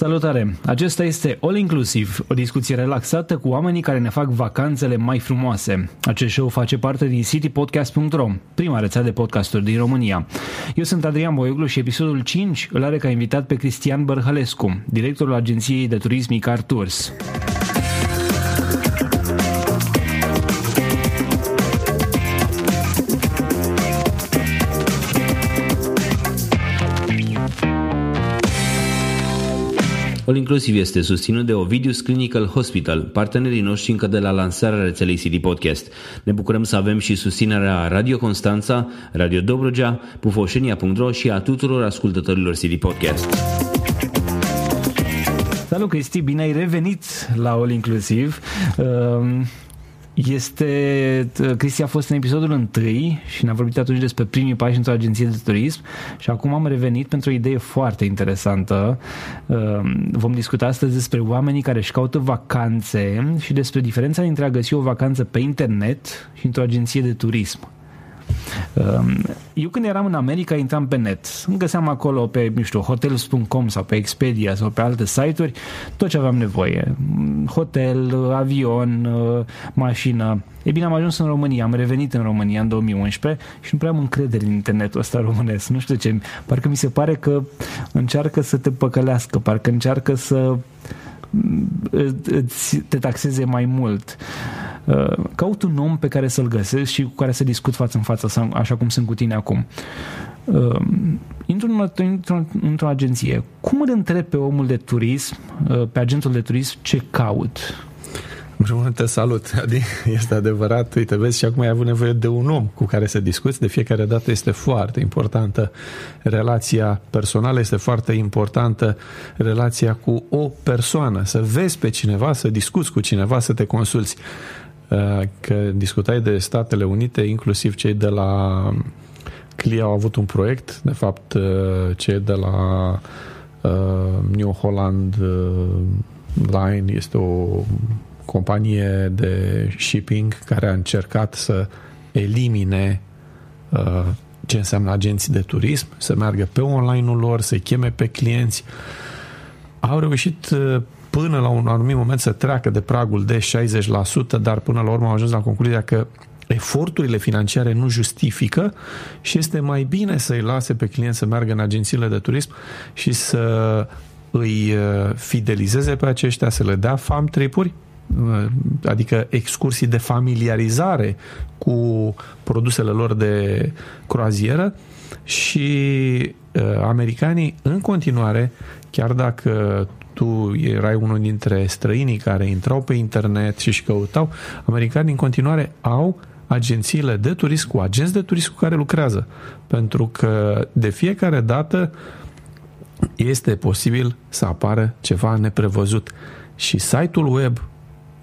Salutare! Acesta este All Inclusive, o discuție relaxată cu oamenii care ne fac vacanțele mai frumoase. Acest show face parte din citypodcast.ro, prima rețea de podcasturi din România. Eu sunt Adrian Boioglu și episodul 5 îl are ca invitat pe Cristian Bărhălescu, directorul agenției de turism Icar Tours. All Inclusiv este susținut de Ovidius Clinical Hospital, partenerii noștri încă de la lansarea rețelei CD Podcast. Ne bucurăm să avem și susținerea Radio Constanța, Radio Dobrogea, pufoșenia.ro și a tuturor ascultătorilor CD Podcast. Salut, Cristi, bine ai revenit la All Inclusiv. Uh este, Cristi a fost în episodul întâi și ne-a vorbit atunci despre primii pași într-o agenție de turism și acum am revenit pentru o idee foarte interesantă. Ehm, vom discuta astăzi despre oamenii care își caută vacanțe și despre diferența dintre a găsi o vacanță pe internet și într-o agenție de turism. Ehm, eu când eram în America intram pe net, îmi găseam acolo pe, nu știu, hotels.com sau pe Expedia sau pe alte site-uri tot ce aveam nevoie. Hotel, avion, mașină. E bine, am ajuns în România, am revenit în România în 2011 și nu prea am încredere în internetul ăsta românesc. Nu știu ce, parcă mi se pare că încearcă să te păcălească, parcă încearcă să te taxeze mai mult. Uh, caut un om pe care să-l găsesc și cu care să discut față în față, așa cum sunt cu tine acum. Uh, intru într-o, într-o agenție. Cum îl întreb pe omul de turism, uh, pe agentul de turism, ce caut? În primul rând te salut, Adi. Este adevărat, uite, vezi, și acum ai avut nevoie de un om cu care să discuți. De fiecare dată este foarte importantă relația personală, este foarte importantă relația cu o persoană. Să vezi pe cineva, să discuți cu cineva, să te consulți. Uh, că discutai de Statele Unite, inclusiv cei de la CLIA au avut un proiect, de fapt uh, cei de la uh, New Holland Line este o companie de shipping care a încercat să elimine ce înseamnă agenții de turism, să meargă pe online-ul lor, să-i cheme pe clienți. Au reușit până la un anumit moment să treacă de pragul de 60%, dar până la urmă au ajuns la concluzia că eforturile financiare nu justifică și este mai bine să-i lase pe client să meargă în agențiile de turism și să îi uh, fidelizeze pe aceștia, să le dea fam tripuri, uh, adică excursii de familiarizare cu produsele lor de croazieră și uh, americanii în continuare, chiar dacă tu erai unul dintre străinii care intrau pe internet și își căutau, americanii în continuare au agențiile de turism cu agenți de turism cu care lucrează. Pentru că de fiecare dată este posibil să apară ceva neprevăzut. Și site-ul web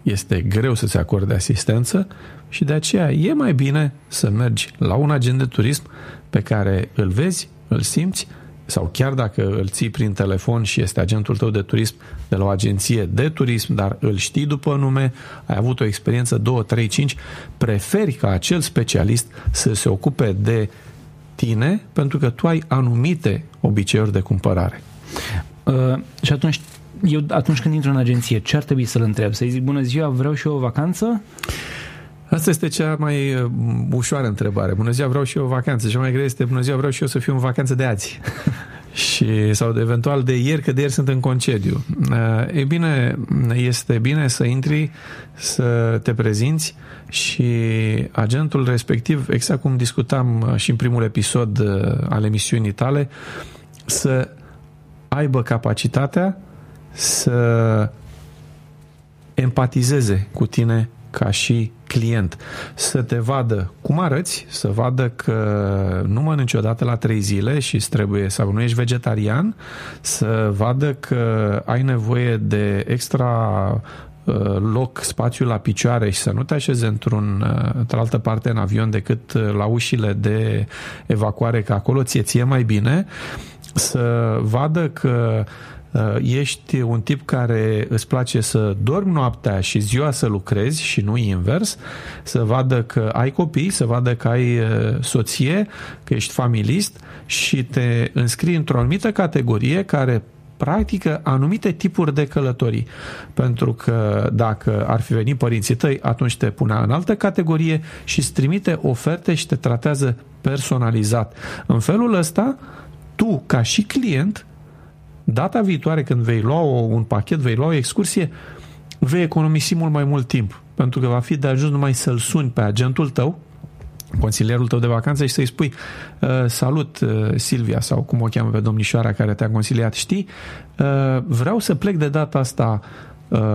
este greu să se acorde asistență și de aceea e mai bine să mergi la un agent de turism pe care îl vezi, îl simți sau chiar dacă îl ții prin telefon și este agentul tău de turism de la o agenție de turism, dar îl știi după nume, ai avut o experiență 2, 3, 5, preferi ca acel specialist să se ocupe de tine pentru că tu ai anumite obiceiuri de cumpărare. Uh, și atunci, eu atunci când intru în agenție, ce ar trebui să-l întreb? Să-i zic, bună ziua, vreau și eu o vacanță? Asta este cea mai uh, ușoară întrebare. Bună ziua, vreau și eu o vacanță. Cea mai grea este, bună ziua, vreau și eu să fiu în vacanță de azi. și, sau de, eventual de ieri, că de ieri sunt în concediu. Uh, e bine, este bine să intri, să te prezinți și agentul respectiv, exact cum discutam uh, și în primul episod al emisiunii tale, să aibă capacitatea să empatizeze cu tine ca și client să te vadă cum arăți, să vadă că nu mănânci odată la trei zile și trebuie sau nu ești vegetarian, să vadă că ai nevoie de extra uh, loc, spațiu la picioare și să nu te așezi într-un, uh, într-o altă parte în avion decât uh, la ușile de evacuare, că acolo ție ție mai bine, să vadă că Uh, ești un tip care îți place să dormi noaptea și ziua să lucrezi și nu invers, să vadă că ai copii, să vadă că ai uh, soție, că ești familist și te înscrii într-o anumită categorie care practică anumite tipuri de călătorii. Pentru că dacă ar fi venit părinții tăi, atunci te punea în altă categorie și îți trimite oferte și te tratează personalizat. În felul ăsta, tu, ca și client, data viitoare când vei lua un pachet, vei lua o excursie, vei economisi mult mai mult timp. Pentru că va fi de ajuns numai să-l suni pe agentul tău, consilierul tău de vacanță și să-i spui uh, salut uh, Silvia sau cum o cheamă pe domnișoara care te-a consiliat, știi, uh, vreau să plec de data asta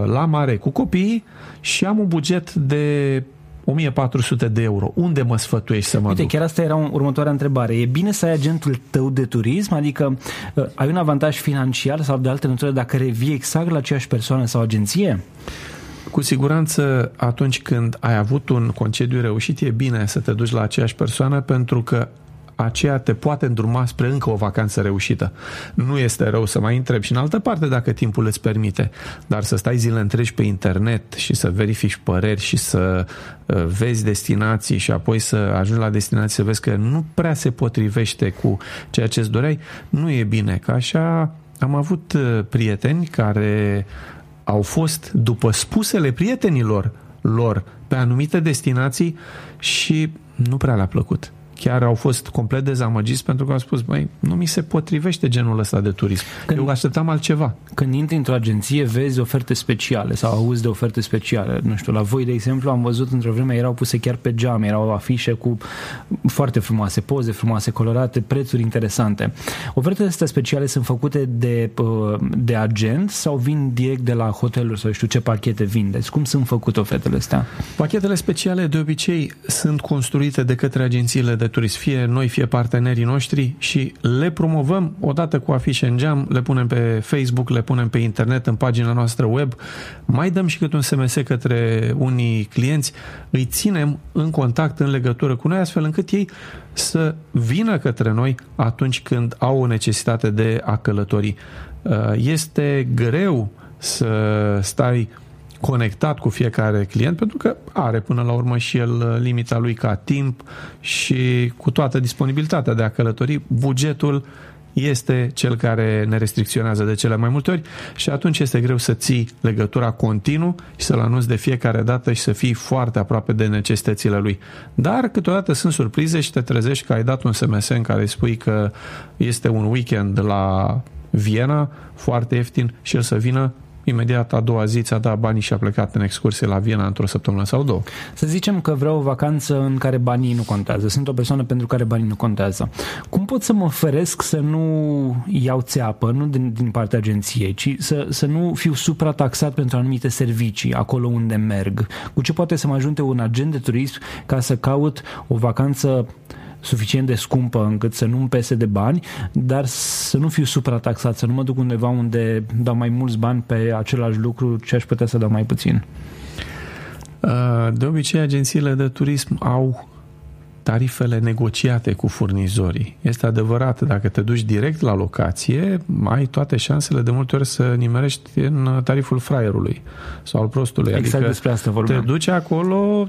la mare cu copiii și am un buget de 1400 de euro. Unde mă sfătuiești să mă Uite, duc? chiar asta era următoarea întrebare. E bine să ai agentul tău de turism? Adică uh, ai un avantaj financiar sau de altă natură dacă revii exact la aceeași persoană sau agenție? Cu siguranță, atunci când ai avut un concediu reușit, e bine să te duci la aceeași persoană pentru că aceea te poate îndruma spre încă o vacanță reușită. Nu este rău să mai întrebi și în altă parte dacă timpul îți permite, dar să stai zile întregi pe internet și să verifici păreri și să uh, vezi destinații și apoi să ajungi la destinații să vezi că nu prea se potrivește cu ceea ce îți doreai, nu e bine. Că așa am avut uh, prieteni care au fost, după spusele prietenilor lor, pe anumite destinații și nu prea le-a plăcut chiar au fost complet dezamăgiți pentru că au spus, băi, nu mi se potrivește genul ăsta de turism. Când, Eu așteptam altceva. Când intri într-o agenție, vezi oferte speciale sau auzi de oferte speciale. Nu știu, la voi, de exemplu, am văzut într-o vreme, erau puse chiar pe geam, erau afișe cu foarte frumoase poze, frumoase, colorate, prețuri interesante. Ofertele astea speciale sunt făcute de, uh, de agent sau vin direct de la hoteluri sau știu ce pachete vindeți? Cum sunt făcute ofertele astea? Pachetele speciale de obicei sunt construite de către agențiile de turism, fie noi, fie partenerii noștri și le promovăm odată cu afișe în geam, le punem pe Facebook, le punem pe internet, în pagina noastră web, mai dăm și câte un SMS către unii clienți, îi ținem în contact, în legătură cu noi, astfel încât ei să vină către noi atunci când au o necesitate de a călători. Uh, este greu să stai conectat cu fiecare client pentru că are până la urmă și el uh, limita lui ca timp și cu toată disponibilitatea de a călători, bugetul este cel care ne restricționează de cele mai multe ori și atunci este greu să ții legătura continuu și să-l anunți de fiecare dată și să fii foarte aproape de necesitățile lui. Dar câteodată sunt surprize și te trezești că ai dat un SMS în care spui că este un weekend la Viena, foarte ieftin și el să vină imediat a doua zi ți-a dat banii și a plecat în excursie la Viena într-o săptămână sau două. Să zicem că vreau o vacanță în care banii nu contează. Sunt o persoană pentru care banii nu contează. Cum pot să mă oferesc să nu iau țeapă, nu din, din partea agenției, ci să, să nu fiu suprataxat pentru anumite servicii acolo unde merg? Cu ce poate să mă ajute un agent de turism ca să caut o vacanță suficient de scumpă încât să nu-mi pese de bani, dar să nu fiu suprataxat, să nu mă duc undeva unde dau mai mulți bani pe același lucru ce aș putea să dau mai puțin. Uh, de obicei, agențiile de turism au tarifele negociate cu furnizorii. Este adevărat, dacă te duci direct la locație, ai toate șansele de multe ori să nimerești în tariful fraierului sau al prostului. Exact adică despre asta vorbeam. Te duci acolo,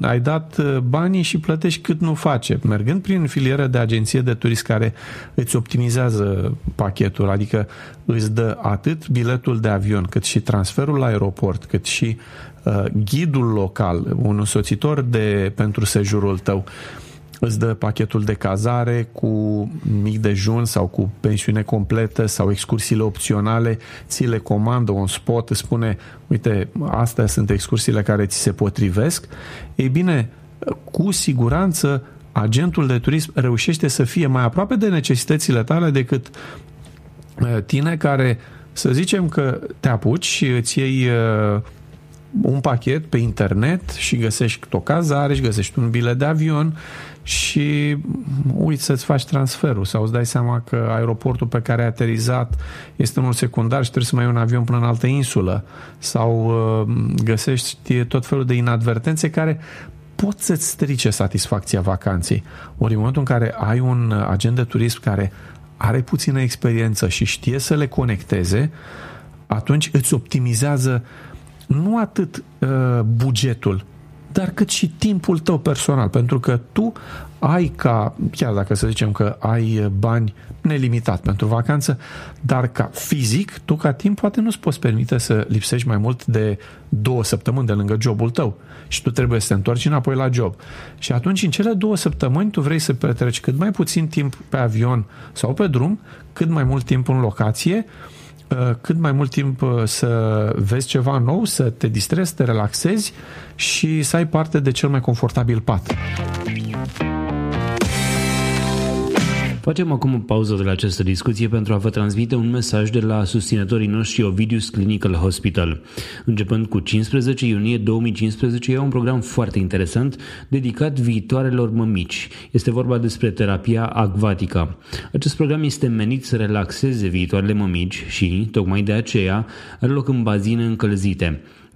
ai dat uh, banii și plătești cât nu face. Mergând prin filieră de agenție de turist care îți optimizează pachetul, adică îți dă atât biletul de avion, cât și transferul la aeroport, cât și uh, ghidul local, un însoțitor de, pentru sejurul tău, uh, îți dă pachetul de cazare cu mic dejun sau cu pensiune completă sau excursiile opționale, ți le comandă un spot, îți spune, uite, astea sunt excursiile care ți se potrivesc. Ei bine, cu siguranță agentul de turism reușește să fie mai aproape de necesitățile tale decât uh, tine care, să zicem că te apuci și îți iei uh, un pachet pe internet și găsești o cazare și găsești un bilet de avion și uiți să-ți faci transferul sau îți dai seama că aeroportul pe care ai aterizat este unul secundar și trebuie să mai iei un avion până în altă insulă sau uh, găsești tot felul de inadvertențe care pot să-ți strice satisfacția vacanței. Ori în momentul în care ai un agent de turism care are puțină experiență și știe să le conecteze, atunci îți optimizează nu atât uh, bugetul, dar cât și timpul tău personal, pentru că tu ai ca, chiar dacă să zicem că ai bani nelimitat pentru vacanță, dar ca fizic, tu ca timp poate nu-ți poți permite să lipsești mai mult de două săptămâni de lângă jobul tău și tu trebuie să te întorci înapoi la job. Și atunci, în cele două săptămâni, tu vrei să petreci cât mai puțin timp pe avion sau pe drum, cât mai mult timp în locație, uh, cât mai mult timp uh, să vezi ceva nou, să te distrezi, să te relaxezi și să ai parte de cel mai confortabil pat. Facem acum o pauză de la această discuție pentru a vă transmite un mesaj de la susținătorii noștri Ovidius Clinical Hospital. Începând cu 15 iunie 2015, e un program foarte interesant dedicat viitoarelor mămici. Este vorba despre terapia acvatica. Acest program este menit să relaxeze viitoarele mămici și, tocmai de aceea, are loc în bazine încălzite.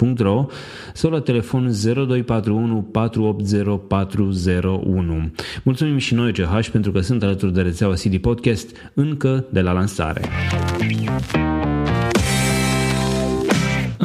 www.ch.ro sau la telefon 0241 480 401. Mulțumim și noi CH pentru că sunt alături de rețeaua CD Podcast încă de la lansare.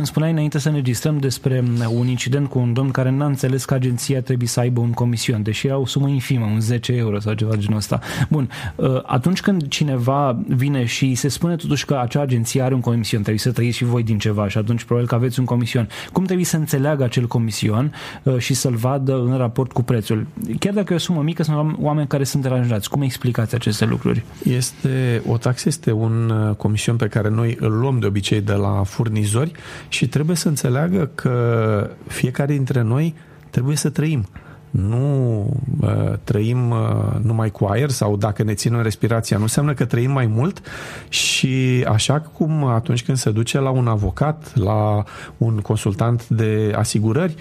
Îmi spuneai înainte să ne registrăm despre un incident cu un domn care n-a înțeles că agenția trebuie să aibă un comision, deși era o sumă infimă, un 10 euro sau ceva genul ăsta. Bun, uh, atunci când cineva vine și se spune totuși că acea agenție are un comision, trebuie să trăiți și voi din ceva și atunci probabil că aveți un comision. Cum trebuie să înțeleagă acel comision uh, și să-l vadă în raport cu prețul? Chiar dacă e o sumă mică, sunt oameni care sunt deranjați. Cum explicați aceste lucruri? Este, o taxă este un uh, comision pe care noi îl luăm de obicei de la furnizori și trebuie să înțeleagă că fiecare dintre noi trebuie să trăim. Nu uh, trăim uh, numai cu aer sau dacă ne ținem respirația. Nu înseamnă că trăim mai mult și așa cum atunci când se duce la un avocat, la un consultant de asigurări,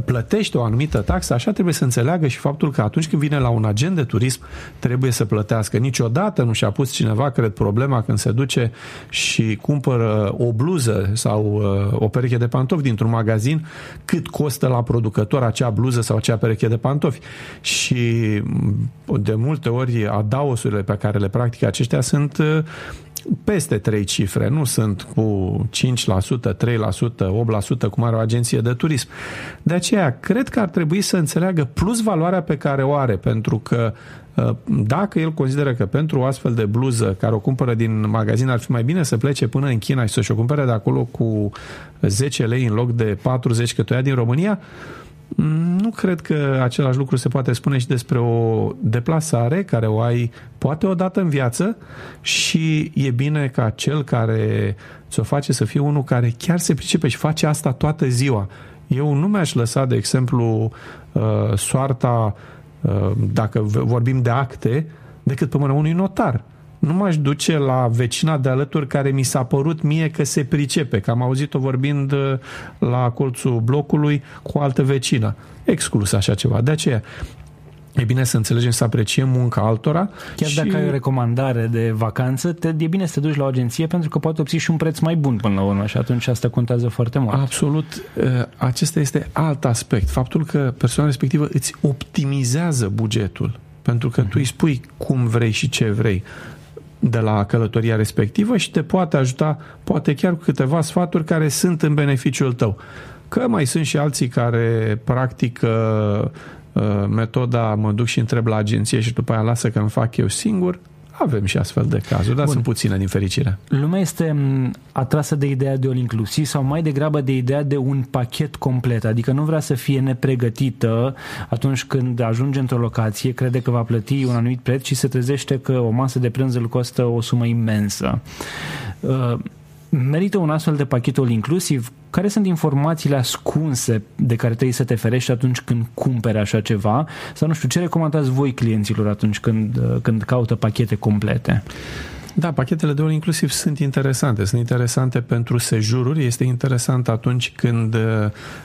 plătește o anumită taxă, așa trebuie să înțeleagă și faptul că atunci când vine la un agent de turism trebuie să plătească. Niciodată nu și-a pus cineva, cred, problema când se duce și cumpără o bluză sau uh, o pereche de pantofi dintr-un magazin, cât costă la producător acea bluză sau acea pereche de pantofi. Și mm, de multe ori adaosurile pe care le practică aceștia sunt uh, peste trei cifre, nu sunt cu 5%, 3%, 8%, cum are o agenție de turism. De aceea, cred că ar trebui să înțeleagă plus valoarea pe care o are, pentru că uh, dacă el consideră că pentru o astfel de bluză care o cumpără din magazin ar fi mai bine să plece până în China și să-și o cumpere de acolo cu 10 lei în loc de 40 cât o ia din România, nu cred că același lucru se poate spune și despre o deplasare care o ai poate o dată în viață și e bine ca cel care ți-o face să fie unul care chiar se pricepe și face asta toată ziua. Eu nu mi-aș lăsa, de exemplu, uh, soarta, uh, dacă vorbim de acte, decât pe mâna unui notar nu m-aș duce la vecina de alături care mi s-a părut mie că se pricepe, că am auzit-o vorbind uh, la colțul blocului cu o altă vecină. Exclus așa ceva. De aceea, E bine să înțelegem să apreciem munca altora. Chiar și... dacă ai o recomandare de vacanță, te, e bine să te duci la o agenție pentru că poate obții și un preț mai bun până la urmă și atunci asta contează foarte mult. Absolut. Uh, acesta este alt aspect. Faptul că persoana respectivă îți optimizează bugetul. Pentru că uh-huh. tu îi spui cum vrei și ce vrei de la călătoria respectivă și te poate ajuta, poate chiar cu câteva sfaturi care sunt în beneficiul tău. Că mai sunt și alții care practică metoda mă duc și întreb la agenție și după aia lasă că îmi fac eu singur, avem și astfel de cazuri, dar Bun. sunt puține din fericire. Lumea este atrasă de ideea de all inclusiv sau mai degrabă de ideea de un pachet complet, adică nu vrea să fie nepregătită atunci când ajunge într-o locație, crede că va plăti un anumit preț și se trezește că o masă de prânz îl costă o sumă imensă. Uh, merită un astfel de pachet all inclusiv? Care sunt informațiile ascunse de care trebuie să te ferești atunci când cumperi așa ceva? Sau nu știu, ce recomandați voi clienților atunci când, uh, când caută pachete complete? Da, pachetele de all inclusiv sunt interesante. Sunt interesante pentru sejururi. Este interesant atunci când uh,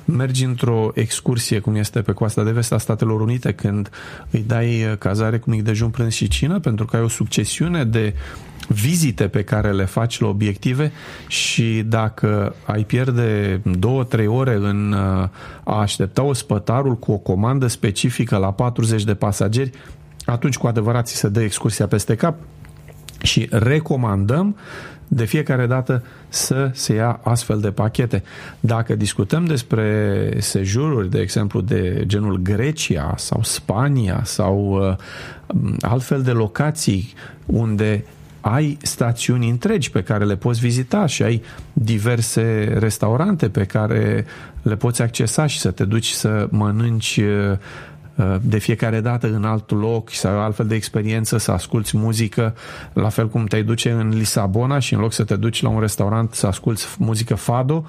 mergi într-o excursie, cum este pe coasta de vest a Statelor Unite, când îi dai uh, cazare cu mic dejun, prânz și cină, pentru că ai o succesiune de vizite pe care le faci la obiective și dacă ai pierde două, trei ore în uh, a aștepta ospătarul cu o comandă specifică la 40 de pasageri, atunci cu adevărat ți se dă excursia peste cap și recomandăm de fiecare dată să se ia astfel de pachete. Dacă discutăm despre sejururi, de exemplu, de genul Grecia sau Spania sau uh, altfel de locații unde ai stațiuni întregi pe care le poți vizita și ai diverse restaurante pe care le poți accesa și să te duci să mănânci uh, uh, de fiecare dată în alt loc sau altfel de experiență, să asculți muzică, la fel cum te duce în Lisabona și în loc să te duci la un restaurant să asculți muzică fado,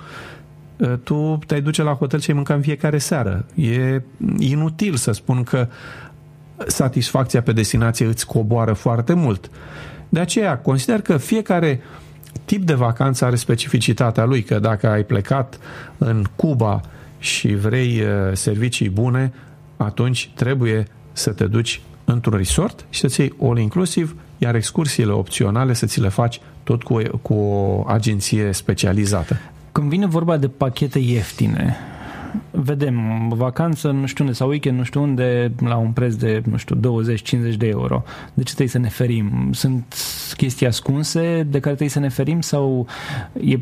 uh, tu te duce la hotel și ai mânca în fiecare seară. E inutil să spun că satisfacția pe destinație îți coboară foarte mult. De aceea consider că fiecare tip de vacanță are specificitatea lui, că dacă ai plecat în Cuba și vrei uh, servicii bune, atunci trebuie să te duci într-un resort și să-ți iei all inclusiv, iar excursiile opționale să ți le faci tot cu, cu o agenție specializată. Când vine vorba de pachete ieftine, vedem vacanță, nu știu unde, sau weekend, nu știu unde, la un preț de, nu știu, 20-50 de euro. De ce trebuie să ne ferim? Sunt chestii ascunse de care trebuie să ne ferim sau e,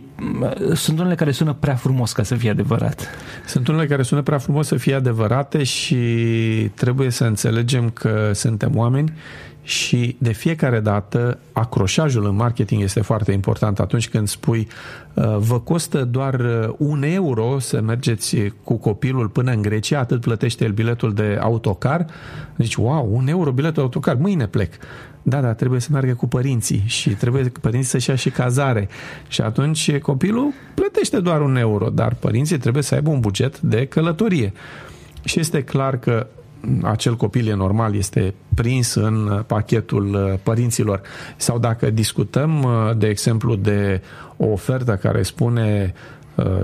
sunt unele care sună prea frumos ca să fie adevărat? Sunt unele care sună prea frumos să fie adevărate și trebuie să înțelegem că suntem oameni și de fiecare dată acroșajul în marketing este foarte important atunci când spui uh, vă costă doar uh, un euro să mergeți cu copilul până în Grecia, atât plătește el biletul de autocar, zici, wow, un euro biletul autocar, mâine plec. Da, da, trebuie să meargă cu părinții și trebuie părinții să-și ia și cazare. Și atunci copilul plătește doar un euro, dar părinții trebuie să aibă un buget de călătorie. Și este clar că acel copil e normal, este prins în pachetul uh, părinților. Sau dacă discutăm, uh, de exemplu, de o ofertă care spune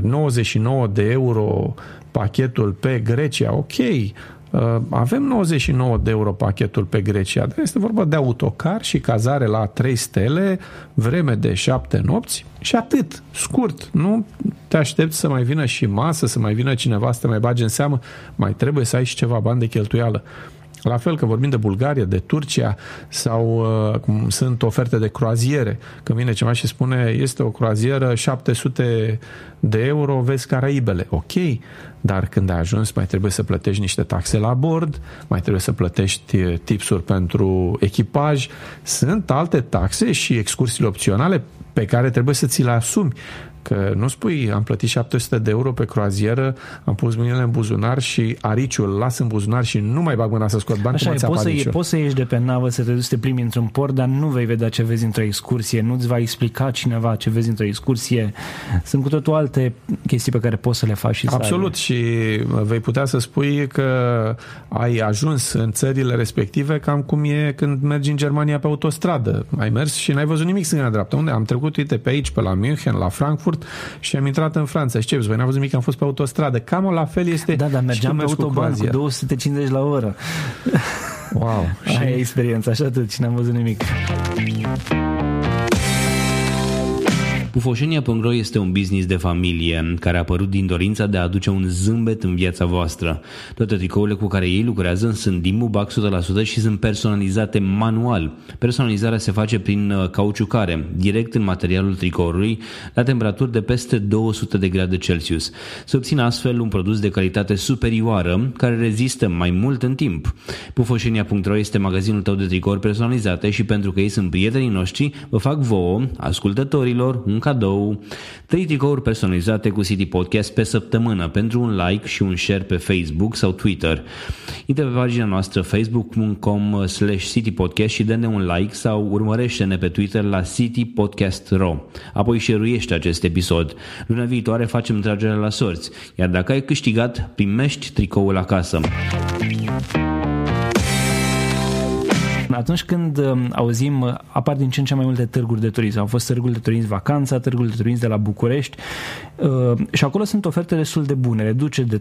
99 uh, de euro pachetul pe Grecia, ok, Uh, avem 99 de euro pachetul pe Grecia, dar este vorba de autocar și cazare la 3 stele, vreme de 7 nopți și atât, scurt. Nu te aștepți să mai vină și masă, să mai vină cineva să te mai bage în seamă, mai trebuie să ai și ceva bani de cheltuială. La fel că vorbim de Bulgaria, de Turcia sau uh, cum sunt oferte de croaziere. Când vine ceva și spune este o croazieră 700 de euro, vezi Caraibele. Ok, dar când ai ajuns mai trebuie să plătești niște taxe la bord, mai trebuie să plătești uh, tipsuri pentru echipaj. Sunt alte taxe și excursiile opționale pe care trebuie să ți le asumi. Că nu spui, am plătit 700 de euro pe croazieră, am pus mâinile în buzunar și ariciul las în buzunar și nu mai bag mâna să scot bani Așa cum e, poți, să, e, poți să ieși de pe navă, să te duci să te plimbi într-un port, dar nu vei vedea ce vezi într-o excursie, nu-ți va explica cineva ce vezi într-o excursie. Sunt cu totul alte chestii pe care poți să le faci și Absolut să și vei putea să spui că ai ajuns în țările respective cam cum e când mergi în Germania pe autostradă. Ai mers și n-ai văzut nimic stânga-dreapta. Unde? Am trecut, uite, pe aici, pe la München, la Frankfurt, Frankfurt și am intrat în Franța. Și ce voi n-am văzut nimic, am fost pe autostradă. Cam la fel este Da, dar mergeam pe autoban cu, cu 250 la oră. Wow. și... Aia e experiența, așa atât și n-am văzut nimic. Pufoșenia.ro este un business de familie care a apărut din dorința de a aduce un zâmbet în viața voastră. Toate tricourile cu care ei lucrează sunt din bubac 100% și sunt personalizate manual. Personalizarea se face prin uh, cauciucare, direct în materialul tricoului, la temperaturi de peste 200 de grade Celsius. Se obține astfel un produs de calitate superioară care rezistă mai mult în timp. Pufoșenia.ro este magazinul tău de tricouri personalizate și pentru că ei sunt prietenii noștri, vă fac vouă, ascultătorilor, un cadou. Trei tricouri personalizate cu City Podcast pe săptămână pentru un like și un share pe Facebook sau Twitter. Intră pe pagina noastră facebook.com slash citypodcast și dă-ne un like sau urmărește-ne pe Twitter la City Podcast Ro. Apoi share acest episod. Luna viitoare facem tragerea la sorți, iar dacă ai câștigat, primești tricoul acasă. Atunci când um, auzim, uh, apar din ce în ce mai multe târguri de turism. Au fost târgul de turism vacanța, târgul de turism de la București uh, și acolo sunt oferte destul de bune, reduceri de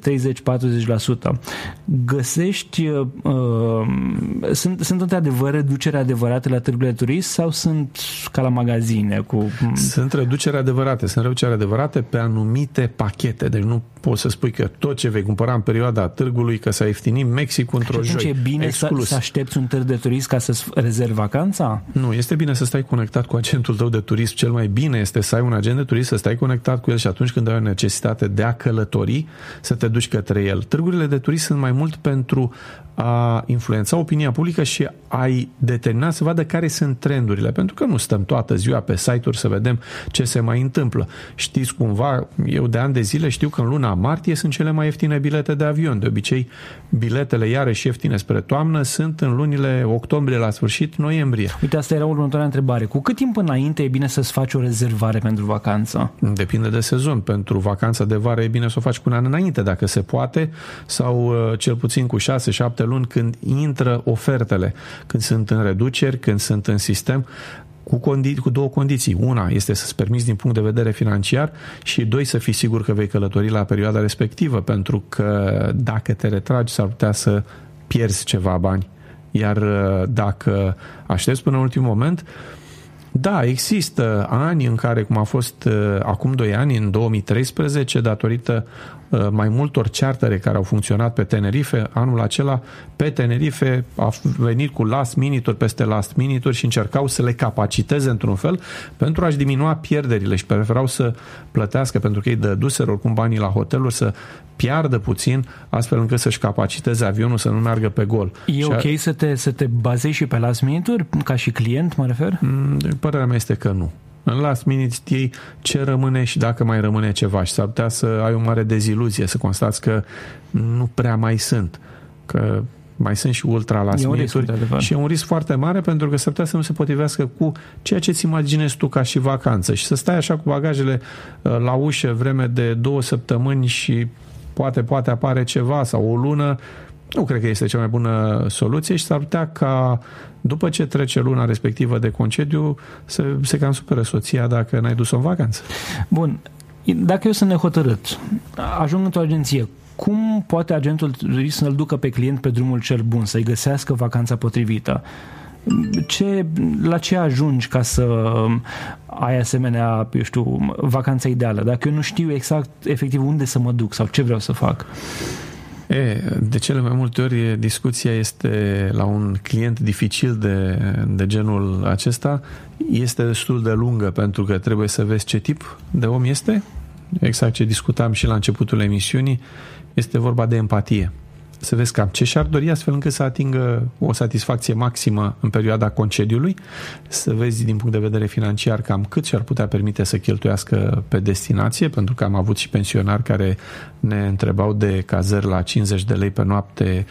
30-40%. Găsești, uh, sunt, sunt într-adevăr reduceri adevărate la târgurile de turism sau sunt ca la magazine? Cu... Sunt reduceri adevărate, sunt reduceri adevărate pe anumite pachete, deci nu poți să spui că tot ce vei cumpăra în perioada târgului, că s-a ieftinit Mexic într-o joi. e bine să, să aștepți un târg de turism ca să-ți rezervi vacanța? Nu, este bine să stai conectat cu agentul tău de turism. Cel mai bine este să ai un agent de turism, să stai conectat cu el și atunci când ai o necesitate de a călători, să te duci către el. Târgurile de turism sunt mai mult pentru a influența opinia publică și a-i determina să vadă care sunt trendurile, pentru că nu stăm toată ziua pe site-uri să vedem ce se mai întâmplă. Știți cumva, eu de ani de zile știu că în luna martie sunt cele mai ieftine bilete de avion. De obicei, biletele iarăși ieftine spre toamnă sunt în lunile octombrie la sfârșit, noiembrie. Uite, asta era următoarea întrebare. Cu cât timp înainte e bine să-ți faci o rezervare pentru vacanță? Depinde de sezon. Pentru vacanța de vară e bine să o faci cu un an înainte, dacă se poate, sau uh, cel puțin cu 6-7 luni când intră ofertele, când sunt în reduceri, când sunt în sistem, cu, condi- cu două condiții. Una este să-ți permiți din punct de vedere financiar și doi să fii sigur că vei călători la perioada respectivă, pentru că dacă te retragi s-ar putea să pierzi ceva bani. Iar uh, dacă aștepți până în ultimul moment, da, există ani în care, cum a fost uh, acum 2 ani, în 2013, datorită Uh, mai multor chartere care au funcționat pe Tenerife. Anul acela, pe Tenerife, a venit cu last minute-uri peste last minute-uri și încercau să le capaciteze într-un fel pentru a-și diminua pierderile și preferau să plătească, pentru că ei dăduseră oricum banii la hoteluri, să piardă puțin, astfel încât să-și capaciteze avionul să nu meargă pe gol. E și ok a... să, te, să te bazezi și pe last minute ca și client, mă refer? Mm, părerea mea este că nu. În last minute știi ce rămâne și dacă mai rămâne ceva și s-ar putea să ai o mare deziluzie, să constați că nu prea mai sunt. Că mai sunt și ultra last minute și e un risc foarte mare pentru că s-ar putea să nu se potrivească cu ceea ce ți imaginezi tu ca și vacanță și să stai așa cu bagajele uh, la ușă vreme de două săptămâni și poate, poate apare ceva sau o lună, nu cred că este cea mai bună soluție și s-ar putea ca după ce trece luna respectivă de concediu, se, se cam supără soția dacă n-ai dus-o în vacanță. Bun. Dacă eu sunt nehotărât, ajung într-o agenție, cum poate agentul să-l ducă pe client pe drumul cel bun, să-i găsească vacanța potrivită? Ce, la ce ajungi ca să ai asemenea, eu știu, vacanța ideală? Dacă eu nu știu exact, efectiv, unde să mă duc sau ce vreau să fac. E, de cele mai multe ori discuția este la un client dificil de, de genul acesta, este destul de lungă pentru că trebuie să vezi ce tip de om este, exact ce discutam și la începutul emisiunii, este vorba de empatie să vezi cam ce și-ar dori astfel încât să atingă o satisfacție maximă în perioada concediului, să vezi din punct de vedere financiar cam cât și-ar putea permite să cheltuiască pe destinație, pentru că am avut și pensionari care ne întrebau de cazări la 50 de lei pe noapte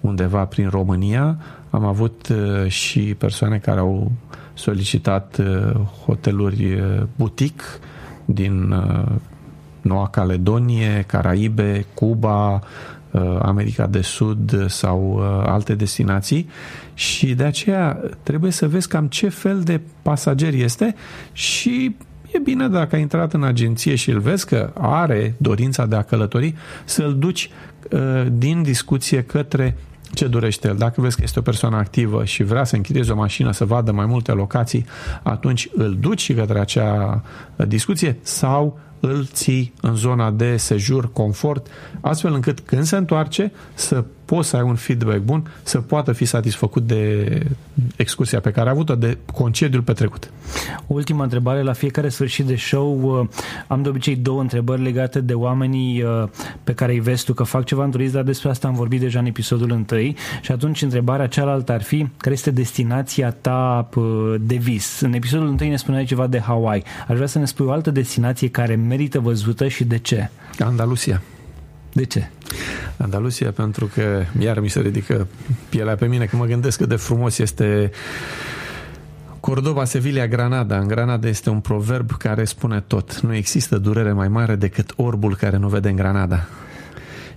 undeva prin România. Am avut uh, și persoane care au solicitat uh, hoteluri uh, butic din Noua Caledonie, Caraibe, Cuba, Uh, America de Sud sau uh, alte destinații și de aceea trebuie să vezi cam ce fel de pasager este și e bine dacă ai intrat în agenție și îl vezi că are dorința de a călători, să-l duci uh, din discuție către ce dorește el. Dacă vezi că este o persoană activă și vrea să închirieze o mașină să vadă mai multe locații, atunci îl duci și către acea discuție sau îl ții în zona de sejur, confort, astfel încât când se întoarce să poți să ai un feedback bun, să poată fi satisfăcut de excursia pe care a avut-o, de concediul petrecut. Ultima întrebare, la fiecare sfârșit de show uh, am de obicei două întrebări legate de oamenii uh, pe care îi vezi tu că fac ceva în turism, dar despre asta am vorbit deja în episodul întâi și atunci întrebarea cealaltă ar fi care este destinația ta uh, de vis. În episodul întâi ne spuneai ceva de Hawaii. Aș vrea să ne spui o altă destinație care merită văzută și de ce? Andalusia. De ce? Andalusia pentru că iar mi se ridică pielea pe mine când mă gândesc cât de frumos este Cordoba, Sevilla, Granada. În Granada este un proverb care spune tot. Nu există durere mai mare decât orbul care nu vede în Granada.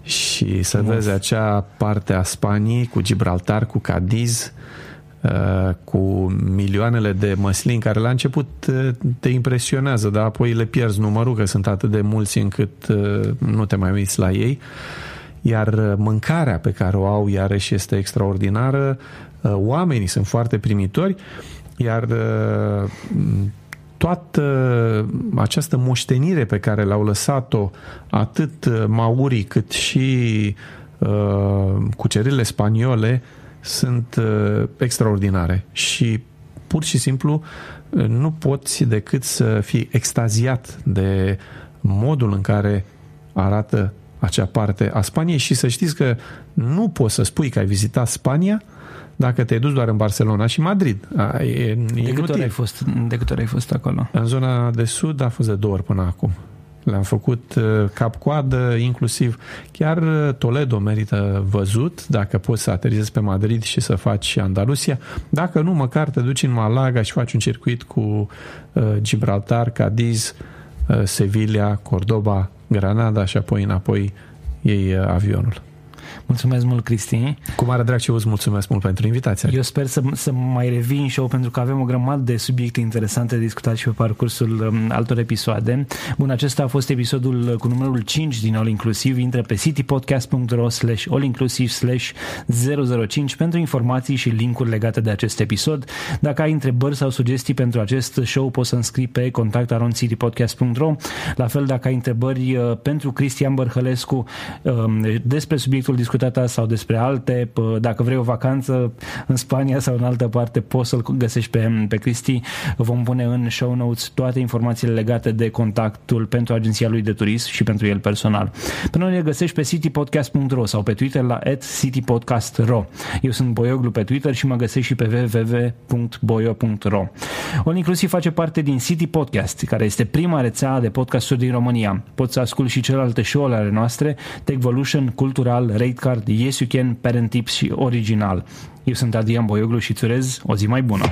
Și să vezi acea parte a Spaniei cu Gibraltar, cu Cadiz, Uh, cu milioanele de măslin care la început uh, te impresionează, dar apoi le pierzi numărul că sunt atât de mulți încât uh, nu te mai uiți la ei. Iar mâncarea pe care o au iarăși este extraordinară, oamenii sunt foarte primitori, iar toată această moștenire pe care l-au lăsat-o atât maurii cât și uh, cucerile spaniole sunt uh, extraordinare și pur și simplu uh, nu poți decât să fii extaziat de modul în care arată acea parte a Spaniei și să știți că nu poți să spui că ai vizitat Spania dacă te-ai dus doar în Barcelona și Madrid. E, e de, câte ori ai fost, de câte ori ai fost acolo? În zona de sud a fost de două ori până acum. Le-am făcut uh, cap-coadă, inclusiv chiar uh, Toledo merită văzut, dacă poți să aterizezi pe Madrid și să faci Andalusia. Dacă nu, măcar te duci în Malaga și faci un circuit cu uh, Gibraltar, Cadiz, Sevilla, Cordoba, Granada și apoi înapoi iei avionul. Mulțumesc mult, Cristi. Cu mare drag și eu îți mulțumesc mult pentru invitația. Eu sper să, să mai revin și eu pentru că avem o grămadă de subiecte interesante de discutat și pe parcursul um, altor episoade. Bun, acesta a fost episodul cu numărul 5 din All Inclusiv. Intră pe citypodcast.ro slash allinclusiv slash 005 pentru informații și linkuri legate de acest episod. Dacă ai întrebări sau sugestii pentru acest show, poți să înscrii pe contactaroncitypodcast.ro La fel, dacă ai întrebări uh, pentru Cristian Bărhălescu um, despre subiectul discutat sau despre alte, dacă vrei o vacanță în Spania sau în altă parte, poți să-l găsești pe, pe Cristi. Vom pune în show notes toate informațiile legate de contactul pentru agenția lui de turism și pentru el personal. Pe noi ne găsești pe citypodcast.ro sau pe Twitter la citypodcast.ro. Eu sunt Boioglu pe Twitter și mă găsești și pe www.boio.ro. On inclusiv face parte din City Podcast, care este prima rețea de podcasturi din România. Poți să asculti și celelalte show-uri ale noastre, Techvolution, Cultural, Rate Card, Yes You Can, Parent Tips și Original. Eu sunt Adrian Boioglu și îți urez o zi mai bună!